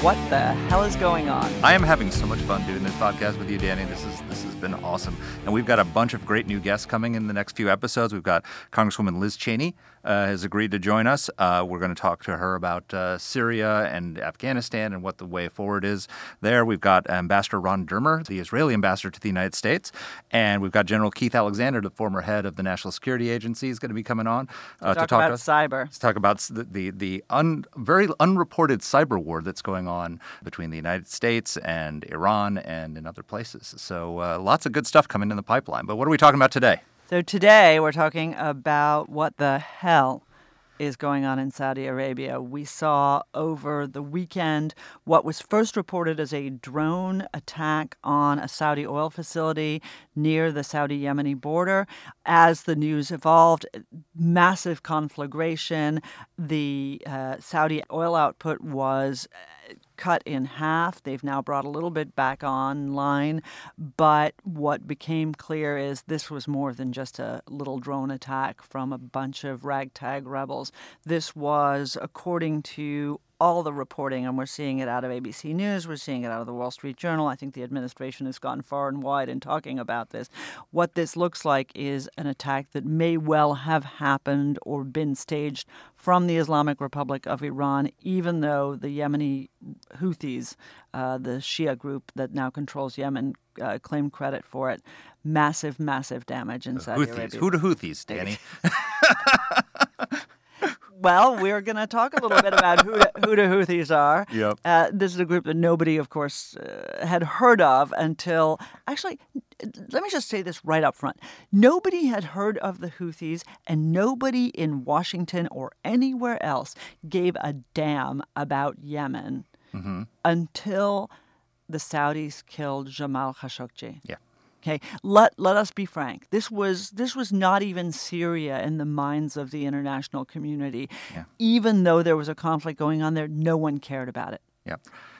What the Hell is Going On? I am having so much fun doing this podcast with you, Danny. This is this has been awesome. And we've got a bunch of great new guests coming in the next few episodes. We've got Congresswoman Liz Cheney uh, has agreed to join us. Uh, we're going to talk to her about uh, Syria and Afghanistan and what the way forward is there. We've got Ambassador Ron Dermer, the Israeli ambassador to the United States, and we've got General Keith Alexander, the former head of the National Security Agency, is going to be coming on uh, to talk, talk about to us. cyber. To talk about the the, the un, very unreported cyber war that's going on between the United States and Iran and in other places. So uh, lots of good stuff coming in the pipeline. But what are we talking about today? So today we're talking about what the hell is going on in Saudi Arabia. We saw over the weekend what was first reported as a drone attack on a Saudi oil facility near the Saudi Yemeni border. As the news evolved, massive conflagration. The uh, Saudi oil output was cut in half. They've now brought a little bit back online. But what became clear is this was more than just a little drone attack from a bunch of ragtag rebels. This was, according to all the reporting, and we're seeing it out of ABC News, we're seeing it out of the Wall Street Journal. I think the administration has gone far and wide in talking about this. What this looks like is an attack that may well have happened or been staged from the Islamic Republic of Iran, even though the Yemeni Houthis, uh, the Shia group that now controls Yemen, uh, claim credit for it. Massive, massive damage in Saudi Houthis. Arabia. Who the Houthis, Danny? Well, we're going to talk a little bit about who the, who the Houthis are. Yep. Uh, this is a group that nobody, of course, uh, had heard of until actually. Let me just say this right up front. Nobody had heard of the Houthis, and nobody in Washington or anywhere else gave a damn about Yemen Mm-hmm. until the Saudis killed Jamal Khashoggi. Yeah. Okay, let let us be frank. This was this was not even Syria in the minds of the international community. Yeah. Even though there was a conflict going on there, no one cared about it. Yeah.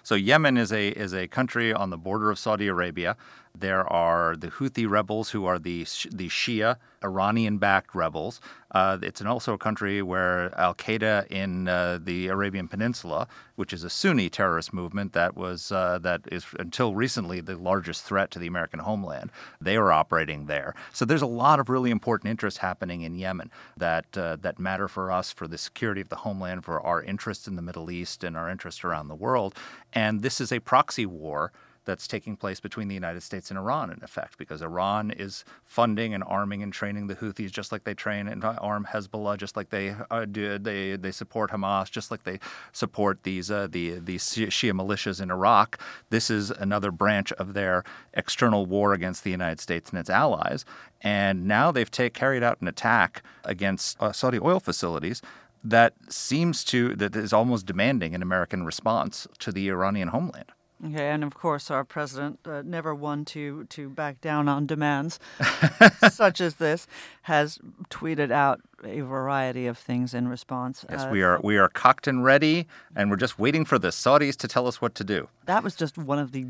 So Yemen is a is a country on the border of Saudi Arabia. There are the Houthi rebels who are the the Shia Iranian-backed rebels. Uh, it's also a country where Al Qaeda in uh, the Arabian Peninsula, which is a Sunni terrorist movement that was uh, that is until recently the largest threat to the American homeland. They are operating there. So there's a lot of really important interests happening in Yemen that uh, that matter for us for the security of the homeland, for our interests in the Middle East and our interests around the world. And this is a proxy war that's taking place between the United States and Iran, in effect, because Iran is funding and arming and training the Houthis just like they train and arm Hezbollah, just like they uh, do, they they support Hamas, just like they support these uh, the these Shia militias in Iraq. This is another branch of their external war against the United States and its allies. And now they've take, carried out an attack against uh, Saudi oil facilities that seems to that is almost demanding an American response to the Iranian homeland. Okay, and of course, our president, uh, never one to to back down on demands such as this, has tweeted out a variety of things in response. Yes, Uh, we are we are cocked and ready, and we're just waiting for the Saudis to tell us what to do. That was just one of the.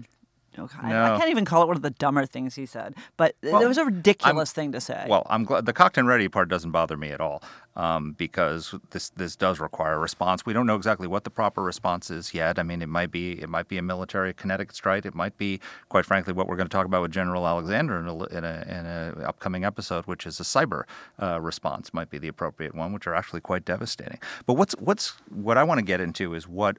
Okay, I- I, can't even call it one of the dumber things he said, but Well, it was a ridiculous thing to say. Well, I'm glad the cocked and ready part doesn't bother me at all, um, because this this does require a response. We don't know exactly what the proper response is yet. I mean, it might be it might be a military kinetic strike. It might be, quite frankly, what we're going to talk about with General Alexander in a, in a, in a upcoming episode, which is a cyber uh, response, might be the appropriate one, which are actually quite devastating. But what's what's what I want to get into is what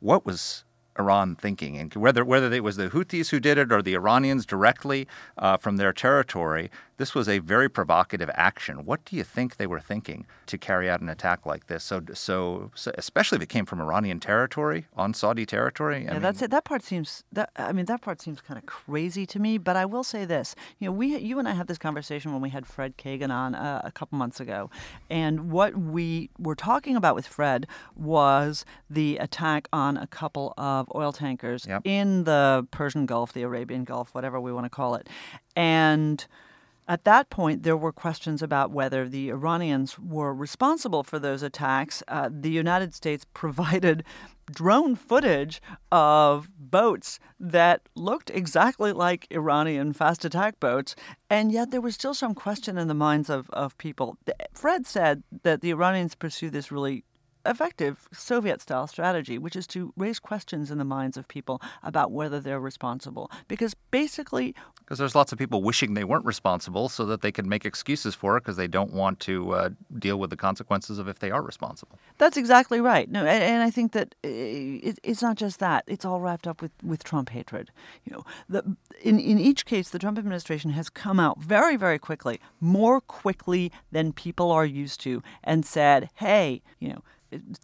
what was Iran thinking, and whether whether it was the Houthis who did it or the Iranians directly uh, from their territory, this was a very provocative action. What do you think they were thinking to carry out an attack like this? So, so, so especially if it came from Iranian territory on Saudi territory. I yeah, mean, that's it. That part seems that I mean that part seems kind of crazy to me. But I will say this: you know, we you and I had this conversation when we had Fred Kagan on uh, a couple months ago, and what we were talking about with Fred was the attack on a couple of oil tankers Yep. in the Persian Gulf, the Arabian Gulf, whatever we want to call it. And at that point, there were questions about whether the Iranians were responsible for those attacks. Uh, the United States provided drone footage of boats that looked exactly like Iranian fast attack boats, and yet there was still some question in the minds of, of people. Fred said that the Iranians pursue this really effective Soviet style strategy, which is to raise questions in the minds of people about whether they're responsible. Because basically, Because there's lots of people wishing they weren't responsible so that they can make excuses for it because they don't want to uh, deal with the consequences of if they are responsible. That's exactly right. No, and, and I think that uh, it, it's not just that; it's all wrapped up with, with Trump hatred. You know, the, in in each case, the Trump administration has come out very, very quickly, more quickly than people are used to, and said, "Hey, you know."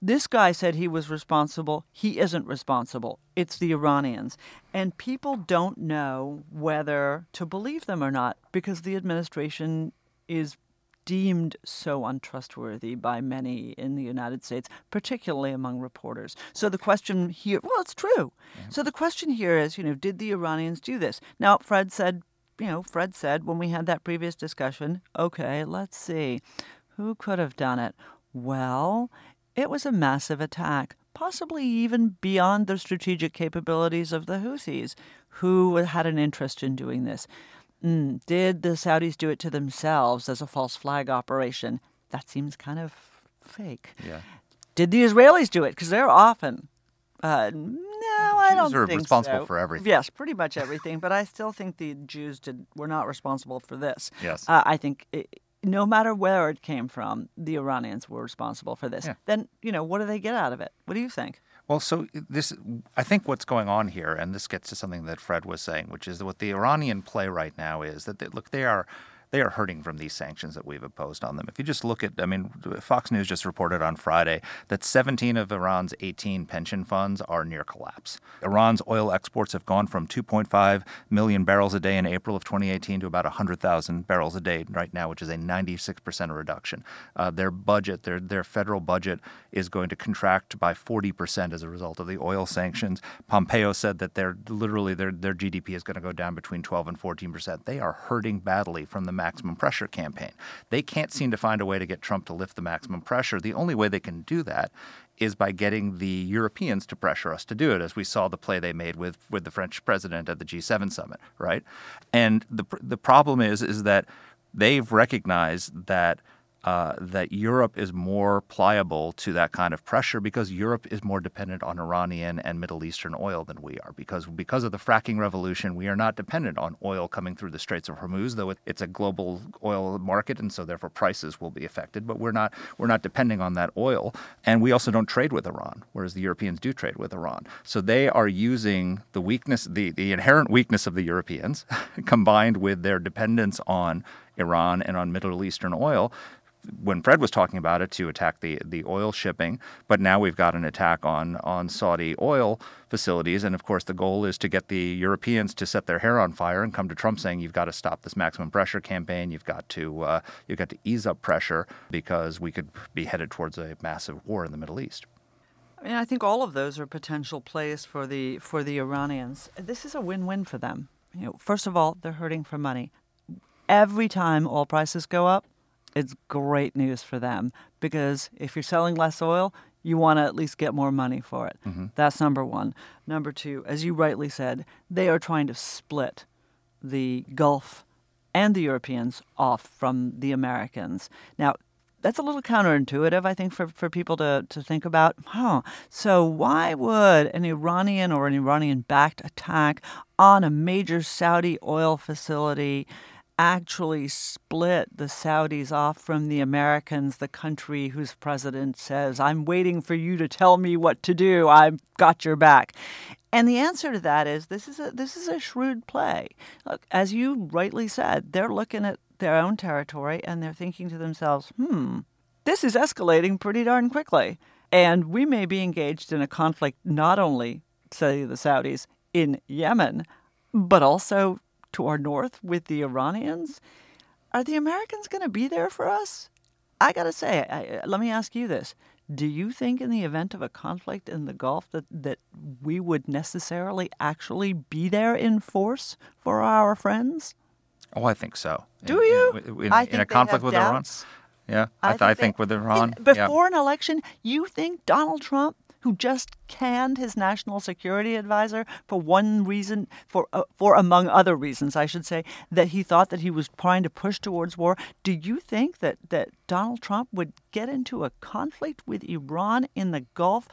This guy said he was responsible. He isn't responsible. It's the Iranians. And people don't know whether to believe them or not because the administration is deemed so untrustworthy by many in the United States, particularly among reporters. So the question here, well, it's true. So the question here is, you know, did the Iranians do this? Now, Fred said, you know, Fred said when we had that previous discussion, okay, let's see, who could have done it? Well, it was a massive attack, possibly even beyond the strategic capabilities of the Houthis, who had an interest in doing this. Mm, did the Saudis do it to themselves as a false flag operation? That seems kind of fake. Yeah. Did the Israelis do it? Because they're often. Uh, no, I don't Jews are think responsible so. for everything. Yes, pretty much everything. but I still think the Jews did were not responsible for this. Yes. Uh, I think it, no matter where it came from, the Iranians were responsible for this. Yeah. Then you know what do they get out of it? What do you think? Well, so this, I think what's going on here, and this gets to something that Fred was saying, which is that what the Iranian play right now is that they, look, they are they are hurting from these sanctions that we've imposed on them. If you just look at, I mean, Fox News just reported on Friday that 17 of Iran's 18 pension funds are near collapse. Iran's oil exports have gone from 2.5 million barrels a day in April of 2018 to about 100,000 barrels a day right now, which is a 96% reduction. Uh, their budget, their their federal budget, is going to contract by 40% as a result of the oil sanctions. Pompeo said that they're literally their their GDP is going to go down between 12 and 14%. They are hurting badly from the maximum pressure campaign. They can't seem to find a way to get Trump to lift the maximum pressure. The only way they can do that is by getting the Europeans to pressure us to do it, as we saw the play they made with, with the French president at the G7 summit, right? And the the problem is is that they've recognized that uh, that Europe is more pliable to that kind of pressure because Europe is more dependent on Iranian and Middle Eastern oil than we are. Because because of the fracking revolution, we are not dependent on oil coming through the Straits of Hormuz, though it, it's a global oil market, and so therefore prices will be affected. But we're not we're not depending on that oil, and we also don't trade with Iran, whereas the Europeans do trade with Iran. So they are using the weakness, the, the inherent weakness of the Europeans, combined with their dependence on Iran and on Middle Eastern oil when Fred was talking about it to attack the the oil shipping, but now we've got an attack on on Saudi oil facilities, and of course the goal is to get the Europeans to set their hair on fire and come to Trump saying you've got to stop this maximum pressure campaign, you've got to uh, you've got to ease up pressure because we could be headed towards a massive war in the Middle East. I mean, I think all of those are potential plays for the for the Iranians. This is a win-win for them. You know, first of all, they're hurting for money. Every time oil prices go up, it's great news for them because if you're selling less oil, you want to at least get more money for it. Mm-hmm. That's number one. Number two, as you rightly said, they are trying to split the Gulf and the Europeans off from the Americans. Now, that's a little counterintuitive, I think, for, for people to, to think about. Huh. So, why would an Iranian or an Iranian backed attack on a major Saudi oil facility actually split the Saudis off from the Americans, the country whose president says, I'm waiting for you to tell me what to do. I've got your back. And the answer to that is this is a this is a shrewd play. Look, as you rightly said, they're looking at their own territory and they're thinking to themselves, hmm, this is escalating pretty darn quickly. And we may be engaged in a conflict not only, say, the Saudis in Yemen, but also to our north with the Iranians. Are the Americans going to be there for us? I got to say, I, let me ask you this. Do you think, in the event of a conflict in the Gulf, that, that we would necessarily actually be there in force for our friends? Oh, I think so. Do In- you? In, in- I in think a conflict with doubts. Iran? Yeah, I, th- I think, they- with Iran. in- yeah. before an election, you think Donald Trump, who just canned his national security advisor for one reason, for uh, for among other reasons, I should say, that he thought that he was trying to push towards war. Do you think that that Donald Trump would get into a conflict with Iran in the Gulf?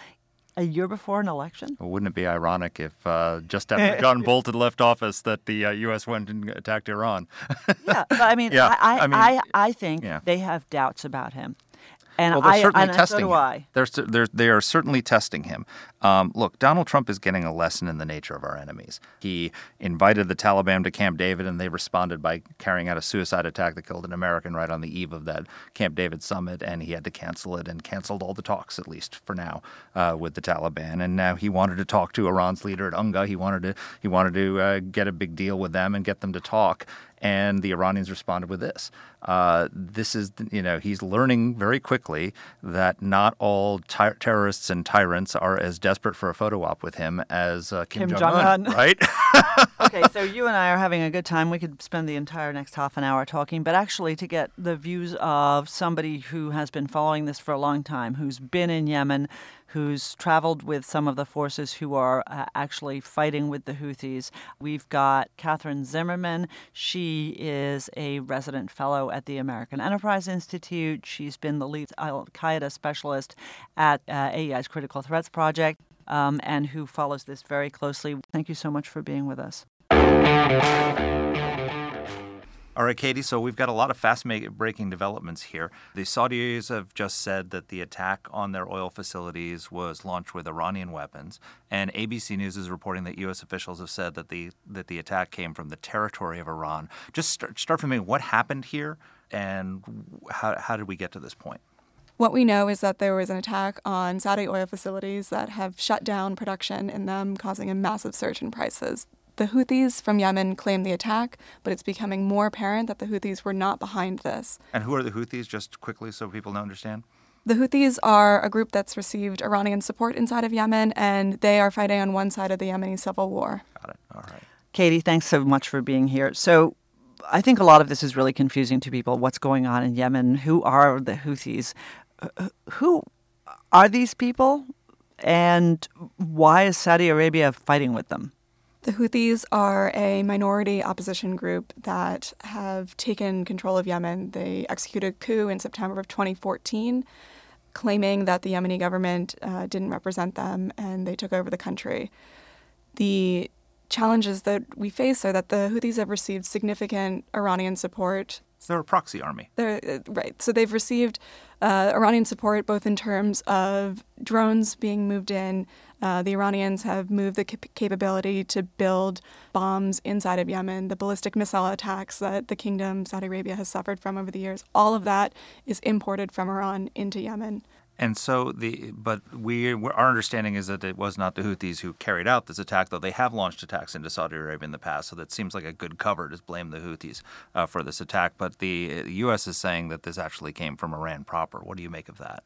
A year before an election? Wouldn't it be ironic if uh, just after John Bolton left office that the uh, U.S. went and attacked Iran? Yeah, but I mean, Yeah, I, I, I mean, I, I think yeah. they have doubts about him, and Well, they're I, certainly and testing so him. I. They're, they're, they are certainly testing him. Um, look, Donald Trump is getting a lesson in the nature of our enemies. He invited the Taliban to Camp David, and they responded by carrying out a suicide attack that killed an American right on the eve of that Camp David summit, and he had to cancel it and canceled all the talks, at least for now, uh, with the Taliban. And now he wanted to talk to Iran's leader at UNGA. He wanted to he wanted to uh, get a big deal with them and get them to talk. And the Iranians responded with this. Uh, this is, you know, he's learning very quickly that not all ty- terrorists and tyrants are as desperate for a photo op with him as uh, Kim, Kim Jong-un, Jong-un. right? okay, so you and I are having a good time. We could spend the entire next half an hour talking, but actually, to get the views of somebody who has been following this for a long time, who's been in Yemen, who's traveled with some of the forces who are uh, actually fighting with the Houthis, we've got Katherine Zimmerman. She is a resident fellow at the American Enterprise Institute. She's been the lead Al Qaeda specialist at uh, AEI's Critical Threats Project. Um, and who follows this very closely. Thank you so much for being with us. All right, Katie. So we've got a lot of fast-breaking developments here. The Saudis have just said that the attack on their oil facilities was launched with Iranian weapons, and ABC News is reporting that U.S. officials have said that the that the attack came from the territory of Iran. Just start, start from me. What happened here, and how how did we get to this point? What we know is that there was an attack on Saudi oil facilities that have shut down production in them, causing a massive surge in prices. The Houthis from Yemen claim the attack, but it's becoming more apparent that the Houthis were not behind this. And who are the Houthis? Just quickly, so people know understand. The Houthis are a group that's received Iranian support inside of Yemen, and they are fighting on one side of the Yemeni civil war. Got it. All right. Katie, thanks so much for being here. So, I think a lot of this is really confusing to people. What's going on in Yemen? Who are the Houthis? Who are these people? And why is Saudi Arabia fighting with them? The Houthis are a minority opposition group that have taken control of Yemen. They executed a coup in September of 2014, claiming that the Yemeni government uh, didn't represent them and they took over the country. The challenges that we face are that the Houthis have received significant Iranian support So they're a proxy army. they're, uh, right. So they've received uh, Iranian support both in terms of drones being moved in. Uh, the Iranians have moved the cap- capability to build bombs inside of Yemen, the ballistic missile attacks that the kingdom, Saudi Arabia, has suffered from over the years. All of that is imported from Iran into Yemen. And so the but we our understanding is that it was not the Houthis who carried out this attack, though they have launched attacks into Saudi Arabia in the past. So that seems like a good cover to blame the Houthis uh, for this attack. But the U.S. is saying that this actually came from Iran proper. What do you make of that?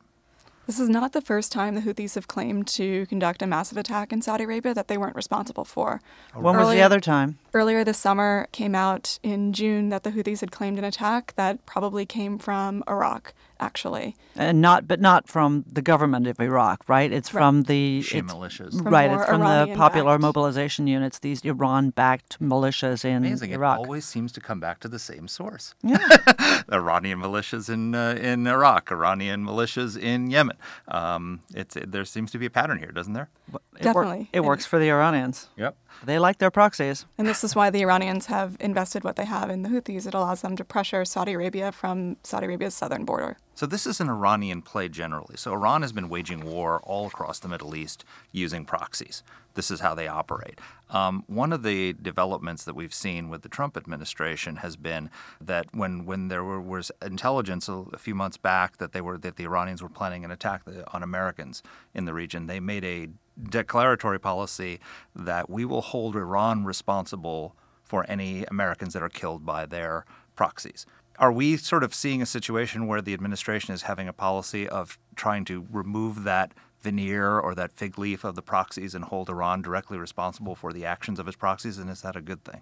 This is not the first time the Houthis have claimed to conduct a massive attack in Saudi Arabia that they weren't responsible for. When was the other time? Earlier this summer came out in June that the Houthis had claimed an attack that probably came from Iraq, actually. And not, but not from the government of Iraq, right? It's from the Shia militias. From right. It's from the Iranian-backed- popular mobilization units, these Iran-backed militias in Amazing. Iraq. It always seems to come back to the same source. Yeah. Iranian militias in uh, in Iraq, Iranian militias in Yemen. Um, it's it, there seems to be a pattern here, doesn't there? It wor- Definitely. it works for the Iranians. Yep. They like their proxies. And this is why the Iranians have invested what they have in the Houthis. It allows them to pressure Saudi Arabia from Saudi Arabia's southern border. So this is an Iranian play generally. So Iran has been waging war all across the Middle East using proxies. This is how they operate. Um, one of the developments that we've seen with the Trump administration has been that when, when there were, was intelligence a, few months back that they were that the Iranians were planning an attack on Americans in the region, they made a declaratory policy that we will hold Iran responsible for any Americans that are killed by their proxies. Are we sort of seeing a situation where the administration is having a policy of trying to remove that veneer or that fig leaf of the proxies and hold Iran directly responsible for the actions of its proxies? And is that a good thing?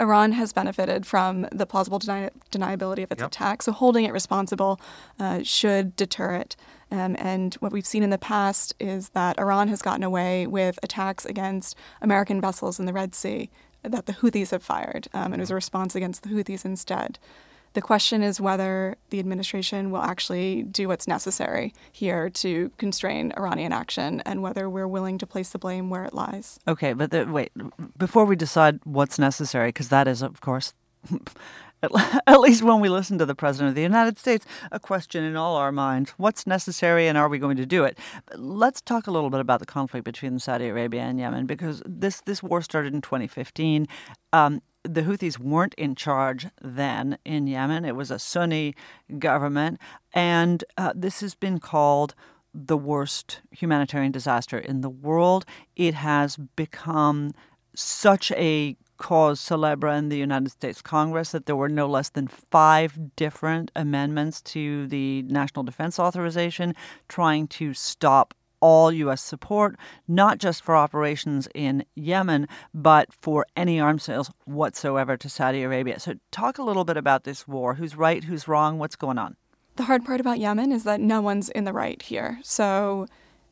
Iran has benefited from the plausible deni- deniability of its Yep. attack, so holding it responsible uh, should deter it. Um, and what we've seen in the past is that Iran has gotten away with attacks against American vessels in the Red Sea that the Houthis have fired, um, and it was a response against the Houthis instead. The question is whether the administration will actually do what's necessary here to constrain Iranian action and whether we're willing to place the blame where it lies. Okay, but the, wait, before we decide what's necessary, because that is, of course, at, least when we listen to the President of the United States, a question in all our minds what's necessary and are we going to do it? Let's talk a little bit about the conflict between Saudi Arabia and Yemen, because this, this war started in 2015. Um, the Houthis weren't in charge then in Yemen. It was a Sunni government. And uh, this has been called the worst humanitarian disaster in the world. It has become such a cause celebre in the United States Congress that there were no less than five different amendments to the National Defense Authorization trying to stop all U.S. support, not just for operations in Yemen, but for any arms sales whatsoever to Saudi Arabia. So, talk a little bit about this war. Who's right? Who's wrong? What's going on? The hard part about Yemen is that no one's in the right here. So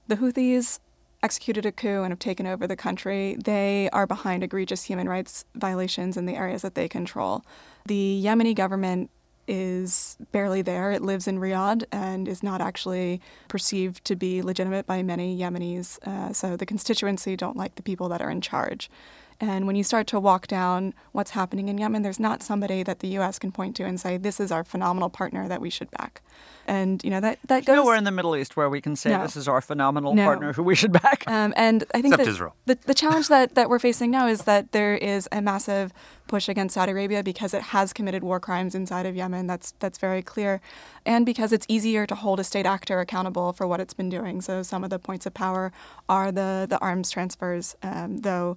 the Houthis executed a coup and have taken over the country. They are behind egregious human rights violations in the areas that they control. The Yemeni government is barely there. It lives in Riyadh and is not actually perceived to be legitimate by many Yemenis. Uh, so the constituency don't like the people that are in charge. And when you start to walk down what's happening in Yemen, there's not somebody that the U.S. can point to and say, "This is our phenomenal partner that we should back." And you know that that goes Nowhere in the Middle East where we can say No. this is our phenomenal No. partner who we should back. Um, and I think Except that Israel. The, the challenge that, that we're facing now is that there is a massive push against Saudi Arabia because it has committed war crimes inside of Yemen. That's that's very clear, and because it's easier to hold a state actor accountable for what it's been doing. So some of the points of power are the the arms transfers, um, though.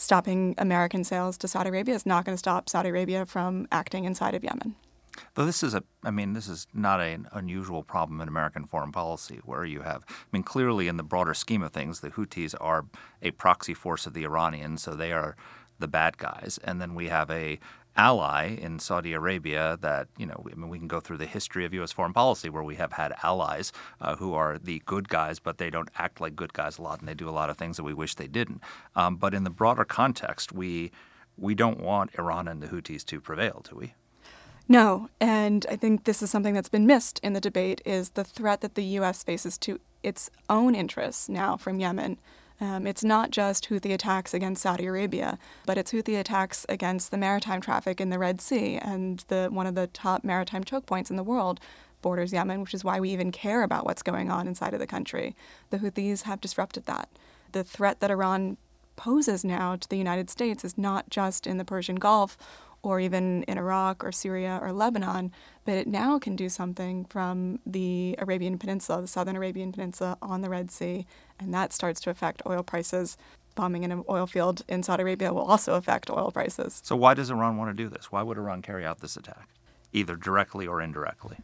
Stopping American sales to Saudi Arabia is not going to stop Saudi Arabia from acting inside of Yemen. Though this is a, I mean, this is not an unusual problem in American foreign policy, where you have, I mean, clearly in the broader scheme of things, the Houthis are a proxy force of the Iranians, so they are the bad guys, and then we have a ally in Saudi Arabia that you know I mean we can go through the history of U.S. foreign policy where we have had allies uh, who are the good guys, but they don't act like good guys a lot, and they do a lot of things that we wish they didn't. Um, but in the broader context, we we don't want Iran and the Houthis to prevail, do we? No, and I think this is something that's been missed in the debate is the threat that the U.S. faces to its own interests now from Yemen. Um, it's not just Houthi attacks against Saudi Arabia, but it's Houthi attacks against the maritime traffic in the Red Sea, and the one of the top maritime choke points in the world borders Yemen, which is why we even care about what's going on inside of the country. The Houthis have disrupted that. The threat that Iran poses now to the United States is not just in the Persian Gulf or even in Iraq or Syria or Lebanon, but it now can do something from the Arabian Peninsula, the southern Arabian Peninsula on the Red Sea, and that starts to affect oil prices. Bombing in an oil field in Saudi Arabia will also affect oil prices. So why does Iran want to do this? Why would Iran carry out this attack, either directly or indirectly?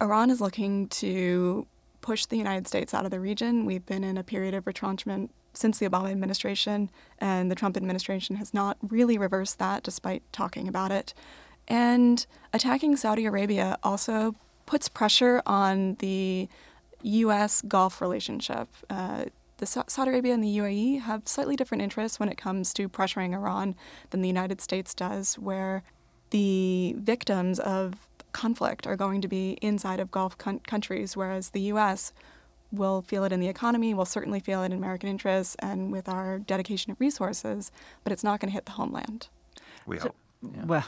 Iran is looking to push the United States out of the region. We've been in a period of retrenchment since the Obama administration, and the Trump administration has not really reversed that despite talking about it. And attacking Saudi Arabia also puts pressure on the U.S. Gulf relationship. Uh, the Sa- Saudi Arabia and the UAE have slightly different interests when it comes to pressuring Iran than the United States does, where the victims of conflict are going to be inside of Gulf coun- countries, whereas the U.S. will feel it in the economy, we'll certainly feel it in American interests and with our dedication of resources, but it's not going to hit the homeland. We hope. Yeah. Well,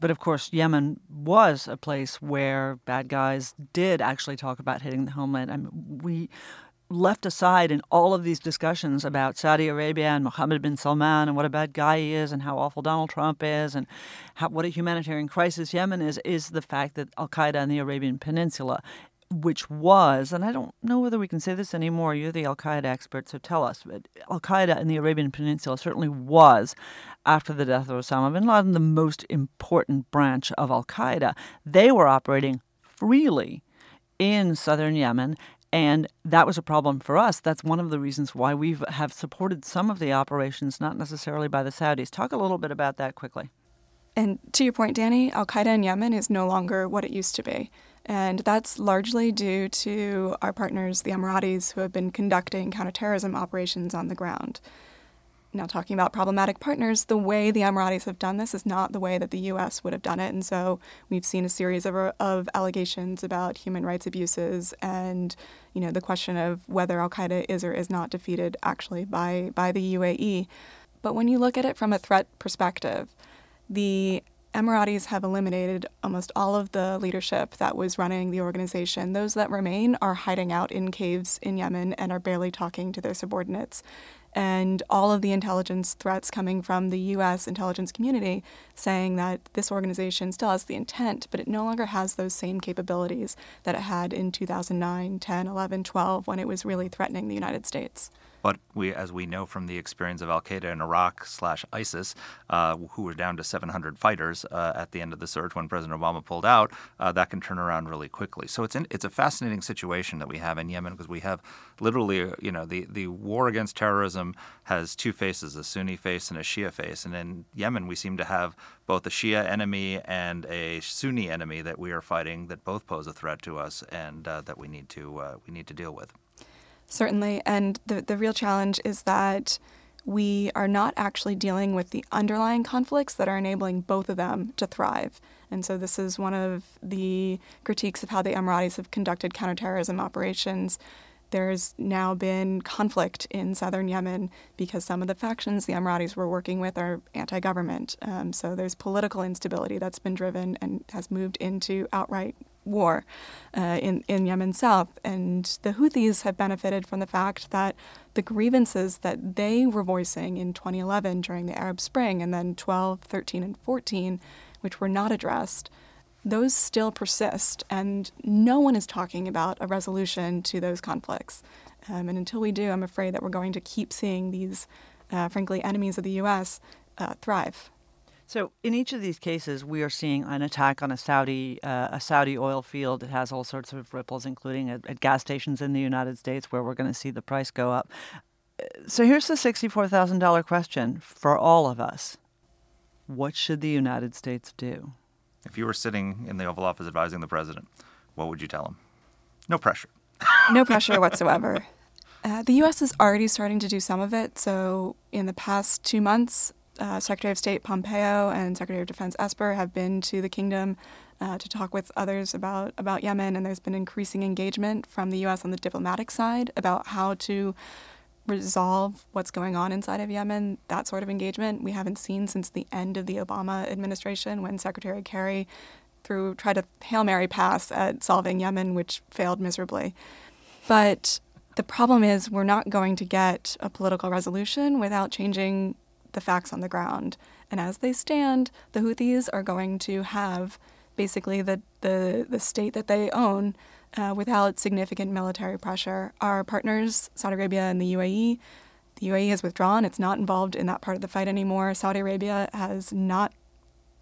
but of course, Yemen was a place where bad guys did actually talk about hitting the homeland. I mean, we left aside in all of these discussions about Saudi Arabia and Mohammed bin Salman and what a bad guy he is and how awful Donald Trump is and how, what a humanitarian crisis Yemen is, is the fact that Al Qaeda in the Arabian Peninsula which was, and I don't know whether we can say this anymore, you're the Al Qaeda expert, so tell us, but Al Qaeda in the Arabian Peninsula certainly was after the death of Osama bin Laden, the most important branch of Al Qaeda. They were operating freely in southern Yemen. And that was a problem for us. That's one of the reasons why we have supported some of the operations, not necessarily by the Saudis. Talk a little bit about that quickly. And to your point, Danny, Al Qaeda in Yemen is no longer what it used to be. And that's largely due to our partners, the Emiratis, who have been conducting counterterrorism operations on the ground. Now, talking about problematic partners, the way the Emiratis have done this is not the way that the U.S. would have done it. And so we've seen a series of, of allegations about human rights abuses and, you know, the question of whether Al Qaeda is or is not defeated actually by, by the UAE. But when you look at it from a threat perspective, the Emiratis have eliminated almost all of the leadership that was running the organization. Those that remain are hiding out in caves in Yemen and are barely talking to their subordinates. And all of the intelligence threats coming from the U.S. intelligence community saying that this organization still has the intent, but it no longer has those same capabilities that it had in 2009, 10, 11, 12, when it was really threatening the United States. But we, as we know from the experience of Al Qaeda in Iraq slash ISIS, uh, who were down to 700 fighters uh, at the end of the surge when President Obama pulled out, uh, that can turn around really quickly. So it's in, it's a fascinating situation that we have in Yemen because we have literally, you know, the the war against terrorism has two faces: a Sunni face and a Shia face. And in Yemen, we seem to have both a Shia enemy and a Sunni enemy that we are fighting that both pose a threat to us and uh, that we need to uh, we need to deal with. Certainly. And the, the real challenge is that we are not actually dealing with the underlying conflicts that are enabling both of them to thrive. And so, this is one of the critiques of how the Emiratis have conducted counterterrorism operations. There's now been conflict in southern Yemen because some of the factions the Emiratis were working with are anti government. Um, so, there's political instability that's been driven and has moved into outright war uh, in, in Yemen South. And the Houthis have benefited from the fact that the grievances that they were voicing in 2011 during the Arab Spring and then 12, 13, and 14, which were not addressed, those still persist. And no one is talking about a resolution to those conflicts. Um, and until we do, I'm afraid that we're going to keep seeing these, uh, frankly, enemies of the U.S. Uh, thrive. So in each of these cases, we are seeing an attack on a Saudi uh, a Saudi oil field. It has all sorts of ripples, including at, at gas stations in the United States, where we're going to see the price go up. So here's the sixty-four thousand dollar question for all of us: What should the United States do? If you were sitting in the Oval Office advising the president, what would you tell him? No pressure. no pressure whatsoever. Uh, the U.S. is already starting to do some of it. So, in the past two months, uh, Secretary of State Pompeo and Secretary of Defense Esper have been to the kingdom uh, to talk with others about, about Yemen, and there's been increasing engagement from the U.S. on the diplomatic side about how to resolve what's going on inside of Yemen. That sort of engagement we haven't seen since the end of the Obama administration when Secretary Kerry threw tried a Hail Mary pass at solving Yemen, which failed miserably. But the problem is we're not going to get a political resolution without changing the facts on the ground. And as they stand, the Houthis are going to have basically the, the, the state that they own uh, without significant military pressure. Our partners, Saudi Arabia and the UAE, the UAE has withdrawn. It's not involved in that part of the fight anymore. Saudi Arabia has not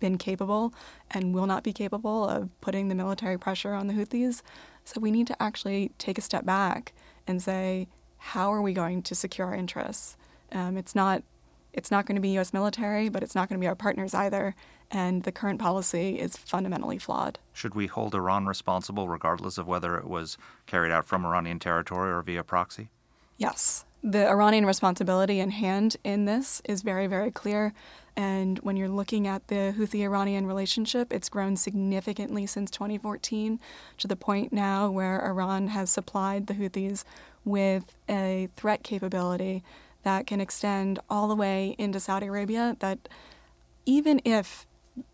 been capable and will not be capable of putting the military pressure on the Houthis. So we need to actually take a step back and say, how are we going to secure our interests? Um, it's not it's not going to be U.S. military, but it's not going to be our partners either. And the current policy is fundamentally flawed. Should we hold Iran responsible regardless of whether it was carried out from Iranian territory or via proxy? Yes. The Iranian responsibility in hand in this is very, very clear. And when you're looking at the Houthi Iranian relationship, it's grown significantly since 2014 to the point now where Iran has supplied the Houthis with a threat capability that can extend all the way into Saudi Arabia. That even if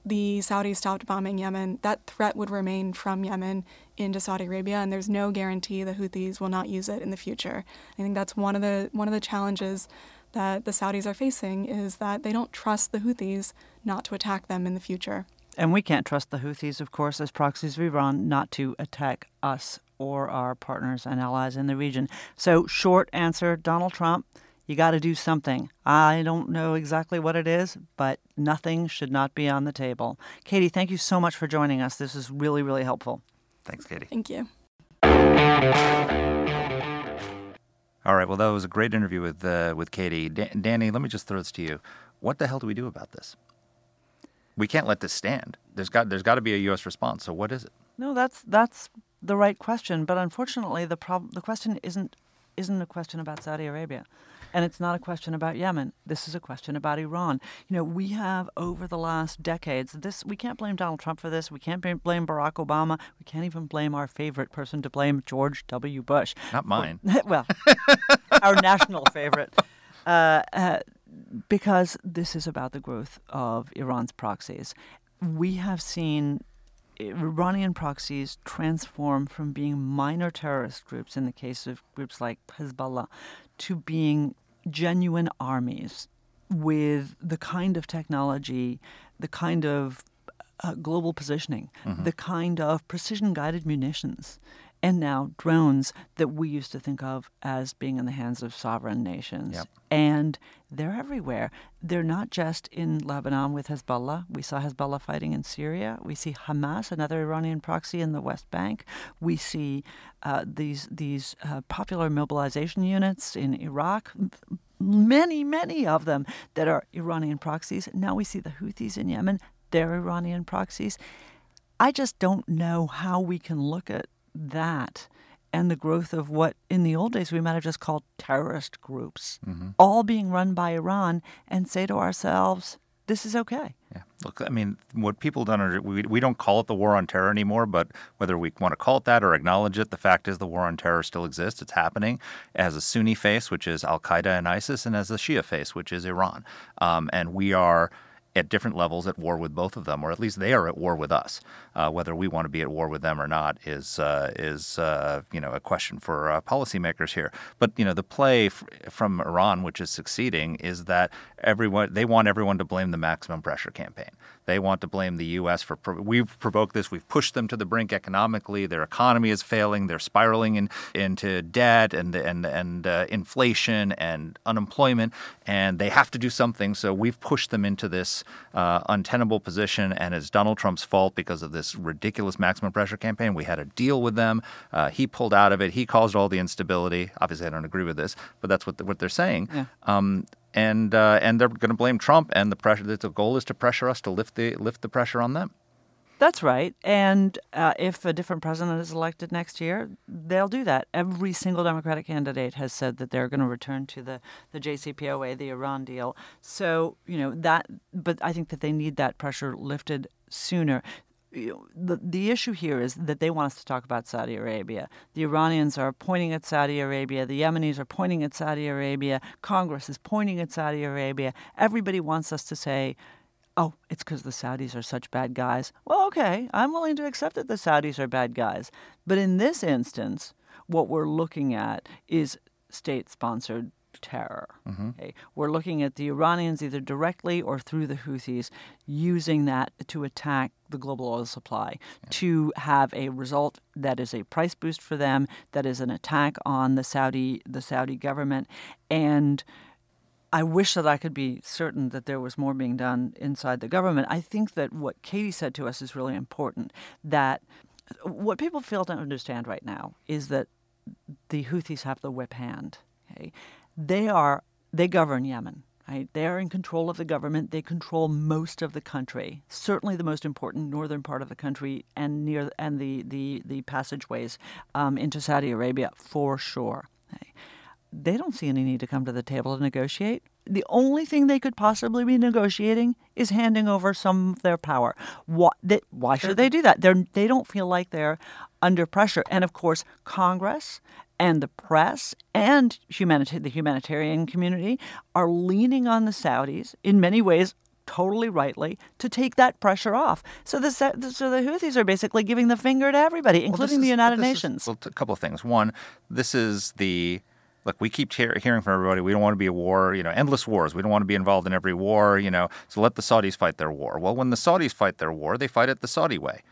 the Saudis stopped bombing Yemen, that threat would remain from Yemen into Saudi Arabia, and there's no guarantee the Houthis will not use it in the future. I think that's one of the one of the challenges that the Saudis are facing is that they don't trust the Houthis not to attack them in the future. And we can't trust the Houthis, of course, as proxies of Iran, not to attack us or our partners and allies in the region. So, short answer Donald Trump You got to do something. I don't know exactly what it is, but nothing should not be on the table. Katie, thank you so much for joining us. This is really, really helpful. Thanks, Katie. Thank you. All right. Well, that was a great interview with uh, with Katie. Da- Danny, let me just throw this to you. What the hell do we do about this? We can't let this stand. There's got there's got to be a U.S. response. So what is it? No, that's that's the right question, but unfortunately, the problem the question isn't isn't a question about Saudi Arabia. And it's not a question about Yemen. This is a question about Iran. You know, we have over the last decades, this we can't blame Donald Trump for this. We can't blame Barack Obama. We can't even blame our favorite person to blame, George W. Bush. Not mine. well, our national favorite. Uh, uh, because this is about the growth of Iran's proxies. We have seen Iranian proxies transform from being minor terrorist groups, in the case of groups like Hezbollah, to being genuine armies with the kind of technology, the kind of uh, global positioning, mm-hmm. the kind of precision guided munitions and now drones that we used to think of as being in the hands of sovereign nations. Yep. And they're everywhere. They're not just in Lebanon with Hezbollah. We saw Hezbollah fighting in Syria. We see Hamas, another Iranian proxy in the West Bank. We see uh, these these uh, popular mobilization units in Iraq. Many, many of them that are Iranian proxies. Now we see the Houthis in Yemen. They're Iranian proxies. I just don't know how we can look at that and the growth of what in the old days we might have just called terrorist groups, mm-hmm. all being run by Iran, and say to ourselves, this is okay. Yeah. Look, I mean, what people don't we, we don't call it the war on terror anymore, but whether we want to call it that or acknowledge it, the fact is the war on terror still exists. It's happening as a Sunni face, which is Al Qaeda and ISIS, and as a Shia face, which is Iran. Um, and we are at different levels at war with both of them, or at least they are at war with us. Uh, whether we want to be at war with them or not is uh, is uh, you know a question for policymakers here. But you know the play f- from Iran, which is succeeding, is that everyone they want everyone to blame the maximum pressure campaign. They want to blame the U.S. for we've provoked this. We've pushed them to the brink economically. Their economy is failing. They're spiraling in, into debt and and and uh, inflation and unemployment, and they have to do something. So we've pushed them into this uh, untenable position, and it's Donald Trump's fault because of this ridiculous maximum pressure campaign. We had a deal with them. Uh, he pulled out of it. He caused all the instability. Obviously, I don't agree with this, but that's what the, what they're saying. Yeah. Um, and uh, and they're going to blame Trump. And the pressure. The goal is to pressure us to lift the lift the pressure on them. That's right. And uh, if a different president is elected next year, they'll do that. Every single Democratic candidate has said that they're going to return to the, the JCPOA, the Iran deal. So, you know, that, but I think that they need that pressure lifted sooner the, the issue here is that they want us to talk about Saudi Arabia. The Iranians are pointing at Saudi Arabia. The Yemenis are pointing at Saudi Arabia. Congress is pointing at Saudi Arabia. Everybody wants us to say, oh, it's because the Saudis are such bad guys. Well, okay, I'm willing to accept that the Saudis are bad guys. But in this instance, what we're looking at is state sponsored terror. Mm-hmm. Okay? We're looking at the Iranians either directly or through the Houthis using that to attack the global oil supply yeah. to have a result that is a price boost for them, that is an attack on the Saudi the Saudi government and I wish that I could be certain that there was more being done inside the government. I think that what Katie said to us is really important. That what people fail to understand right now is that the Houthis have the whip hand. Okay? they are they govern Yemen. Right? They are in control of the government. They control most of the country, certainly the most important northern part of the country and near and the the the passageways um, into Saudi Arabia for sure. Okay? They don't see any need to come to the table to negotiate. The only thing they could possibly be negotiating is handing over some of their power. Why, they, why should they do that? They're, they don't feel like they're under pressure. And of course, Congress and the press and humanita- the humanitarian community are leaning on the Saudis in many ways totally rightly to take that pressure off. So the so the Houthis are basically giving the finger to everybody, including well, the United Nations. Is, well, a couple of things. One, this is the look. We keep hear, hearing from everybody. We don't want to be a war. You know, endless wars. We don't want to be involved in every war. You know, so let the Saudis fight their war. Well, when the Saudis fight their war, they fight it the Saudi way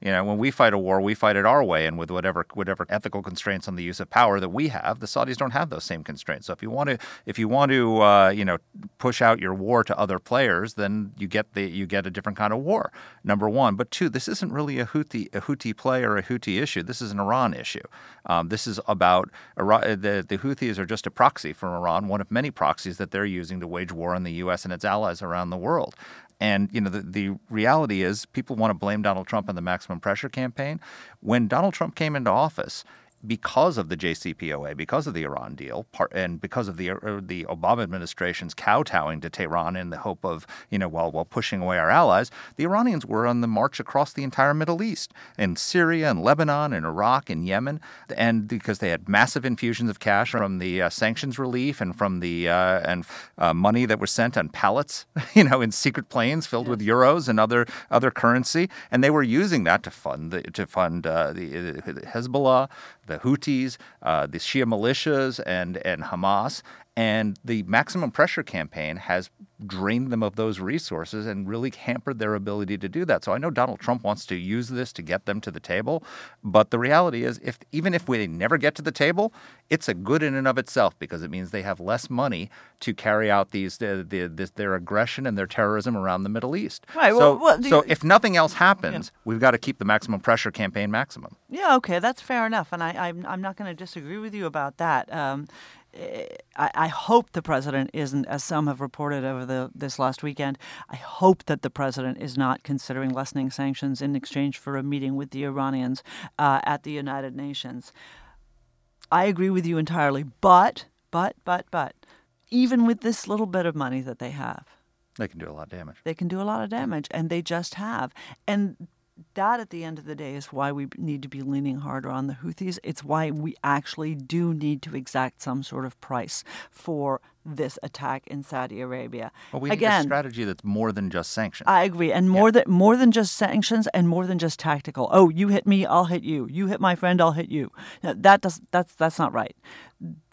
You know, when we fight a war, we fight it our way and with whatever whatever ethical constraints on the use of power that we have. The Saudis don't have those same constraints. So if you want to if you want to uh, you know push out your war to other players, then you get the you get a different kind of war. Number one, but two, this isn't really a Houthi a Houthi play or a Houthi issue. This is an Iran issue. Um, this is about Iran, the the Houthis are just a proxy from Iran, one of many proxies that they're using to wage war on the U.S. and its allies around the world. And you know the, the reality is people want to blame Donald Trump and the maximum pressure campaign. When Donald Trump came into office, because of the JCPOA, because of the Iran deal, and because of the uh, the Obama administration's kowtowing to Tehran in the hope of you know while while pushing away our allies, the Iranians were on the march across the entire Middle East, in Syria and Lebanon and Iraq and Yemen, and because they had massive infusions of cash from the uh, sanctions relief and from the uh, and uh, money that was sent on pallets, you know, in secret planes filled with euros and other other currency, and they were using that to fund the, to fund uh, the, the Hezbollah the Houthis, uh, the Shia militias, and, and Hamas. And the maximum pressure campaign has drained them of those resources and really hampered their ability to do that. So I know Donald Trump wants to use this to get them to the table, but the reality is, if even if we never get to the table, it's a good in and of itself because it means they have less money to carry out these the, the, this, their aggression and their terrorism around the Middle East. Right. So, Well, well, do so you- if nothing else happens, we've got to keep the maximum pressure campaign maximum. Yeah, okay, that's fair enough, and I, I'm I'm not going to disagree with you about that. Um, I, I hope the president isn't, as some have reported over the this last weekend. I hope that the president is not considering lessening sanctions in exchange for a meeting with the Iranians uh, at the United Nations. I agree with you entirely, but but but but even with this little bit of money that they have, They can do a lot of damage. they can do a lot of damage, and they just have. And that, at the end of the day, is why we need to be leaning harder on the Houthis. It's why we actually do need to exact some sort of price for this attack in Saudi Arabia. Well, we need a strategy that's more than just sanctions. I agree, and more than more than just sanctions, and more than just tactical. Oh, you hit me, I'll hit you. You hit my friend, I'll hit you. Now, That does that's that's not right.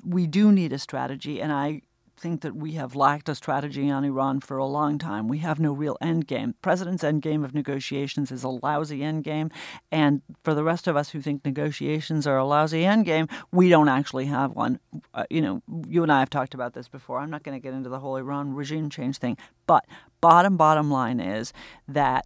We do need a strategy, and I think that we have lacked a strategy on Iran for a long time. We have no real end game. President's end game of negotiations is a lousy end game, and for the rest of us who think negotiations are a lousy end game, we don't actually have one. Uh, you know, you and I have talked about this before. I'm not going to get into the whole Iran regime change thing, but bottom bottom line is that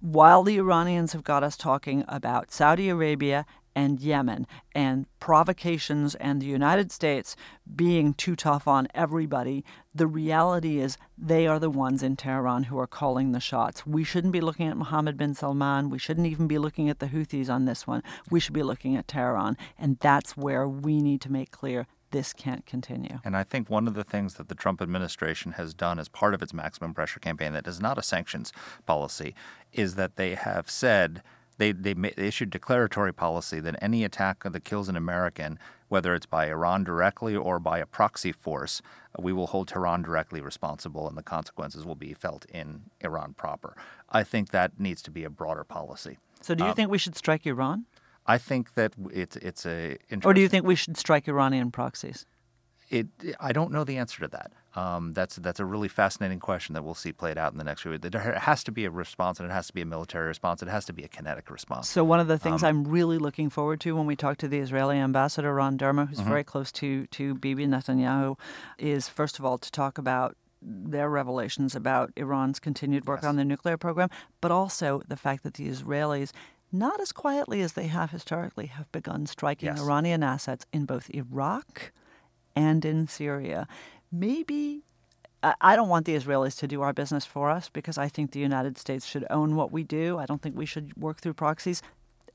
while the Iranians have got us talking about Saudi Arabia and Yemen and provocations and the United States being too tough on everybody, the reality is they are the ones in Tehran who are calling the shots. We shouldn't be looking at Mohammed bin Salman. We shouldn't even be looking at the Houthis on this one. We should be looking at Tehran. And that's where we need to make clear this can't continue. And I think one of the things that the Trump administration has done as part of its maximum pressure campaign that is not a sanctions policy is that they have said they, they, they issued declaratory policy that any attack that kills an American, whether it's by Iran directly or by a proxy force, we will hold Tehran directly responsible and the consequences will be felt in Iran proper. I think that needs to be a broader policy. So, do you um, think we should strike Iran? I think that it's it's a Or do you think we should strike Iranian proxies? It I don't know the answer to that. Um, that's that's a really fascinating question that we'll see played out in the next few. weeks. There has to be a response, and it has to be a military response. It has to be a kinetic response. So one of the things I'm really looking forward to when we talk to the Israeli ambassador Ron Dermer, who's very close to to Bibi Netanyahu, is first of all to talk about their revelations about Iran's continued work on the nuclear program, but also the fact that the Israelis not as quietly as they have historically have begun striking Yes. Iranian assets in both Iraq and in Syria. Maybe I don't want the Israelis to do our business for us because I think the United States should own what we do. I don't think we should work through proxies.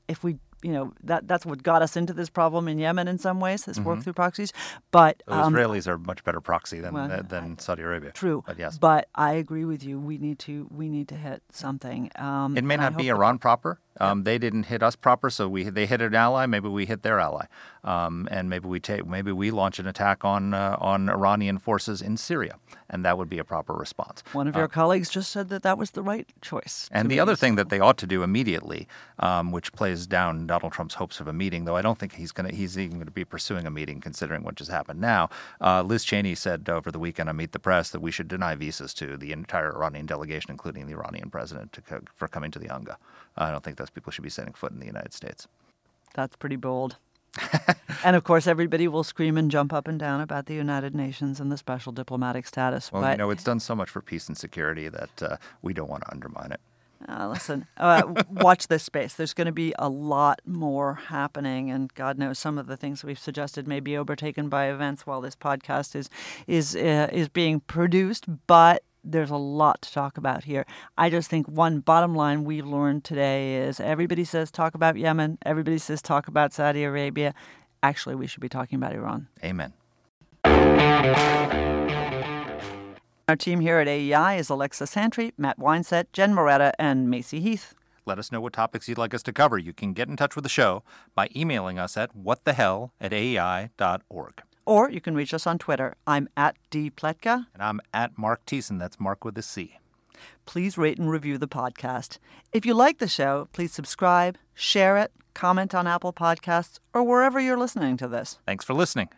If we, you know, that that's what got us into this problem in Yemen in some ways. This work through proxies, but The um, Israelis are much better proxy than well, than- Saudi Arabia. true. but yes, But I agree with you. We need to we need to hit something. Um, it may not be Iran proper. Um, They didn't hit us proper, so we they hit an ally. Maybe we hit their ally. Um, and maybe we take maybe we launch an attack on uh, on Iranian forces in Syria, and that would be a proper response. One of your uh, colleagues just said that that was the right choice. And the other thing that they ought to do immediately, um, which plays down Donald Trump's hopes of a meeting, though I don't think he's going to he's even going to be pursuing a meeting considering what just happened now. Uh, Liz Cheney said over the weekend on Meet the Press that we should deny visas to the entire Iranian delegation, including the Iranian president, co- for coming to the UNGA. I don't think those people should be setting foot in the United States. That's pretty bold. and of course, everybody will scream and jump up and down about the United Nations and the special diplomatic status. Well, but, you know, it's done so much for peace and security that uh, we don't want to undermine it. Uh, listen, uh, watch this space. There's going to be a lot more happening, and God knows some of the things we've suggested may be overtaken by events while this podcast is is uh, is being produced. But there's a lot to talk about here. I just think one bottom line we've learned today is everybody says talk about Yemen, everybody says talk about Saudi Arabia. Actually, we should be talking about Iran. Amen. Our team here at AEI is Alexa Santry, Matt Weinset, Jen Moretta, and Macy Heath. Let us know what topics you'd like us to cover. You can get in touch with the show by emailing us at whatthehell at aei.org. Or you can reach us on Twitter. I'm at dpletka. And I'm at Marc Thiessen. That's Marc with a C. Please rate and review the podcast. If you like the show, please subscribe, share it, comment on Apple Podcasts, or wherever you're listening to this. Thanks for listening.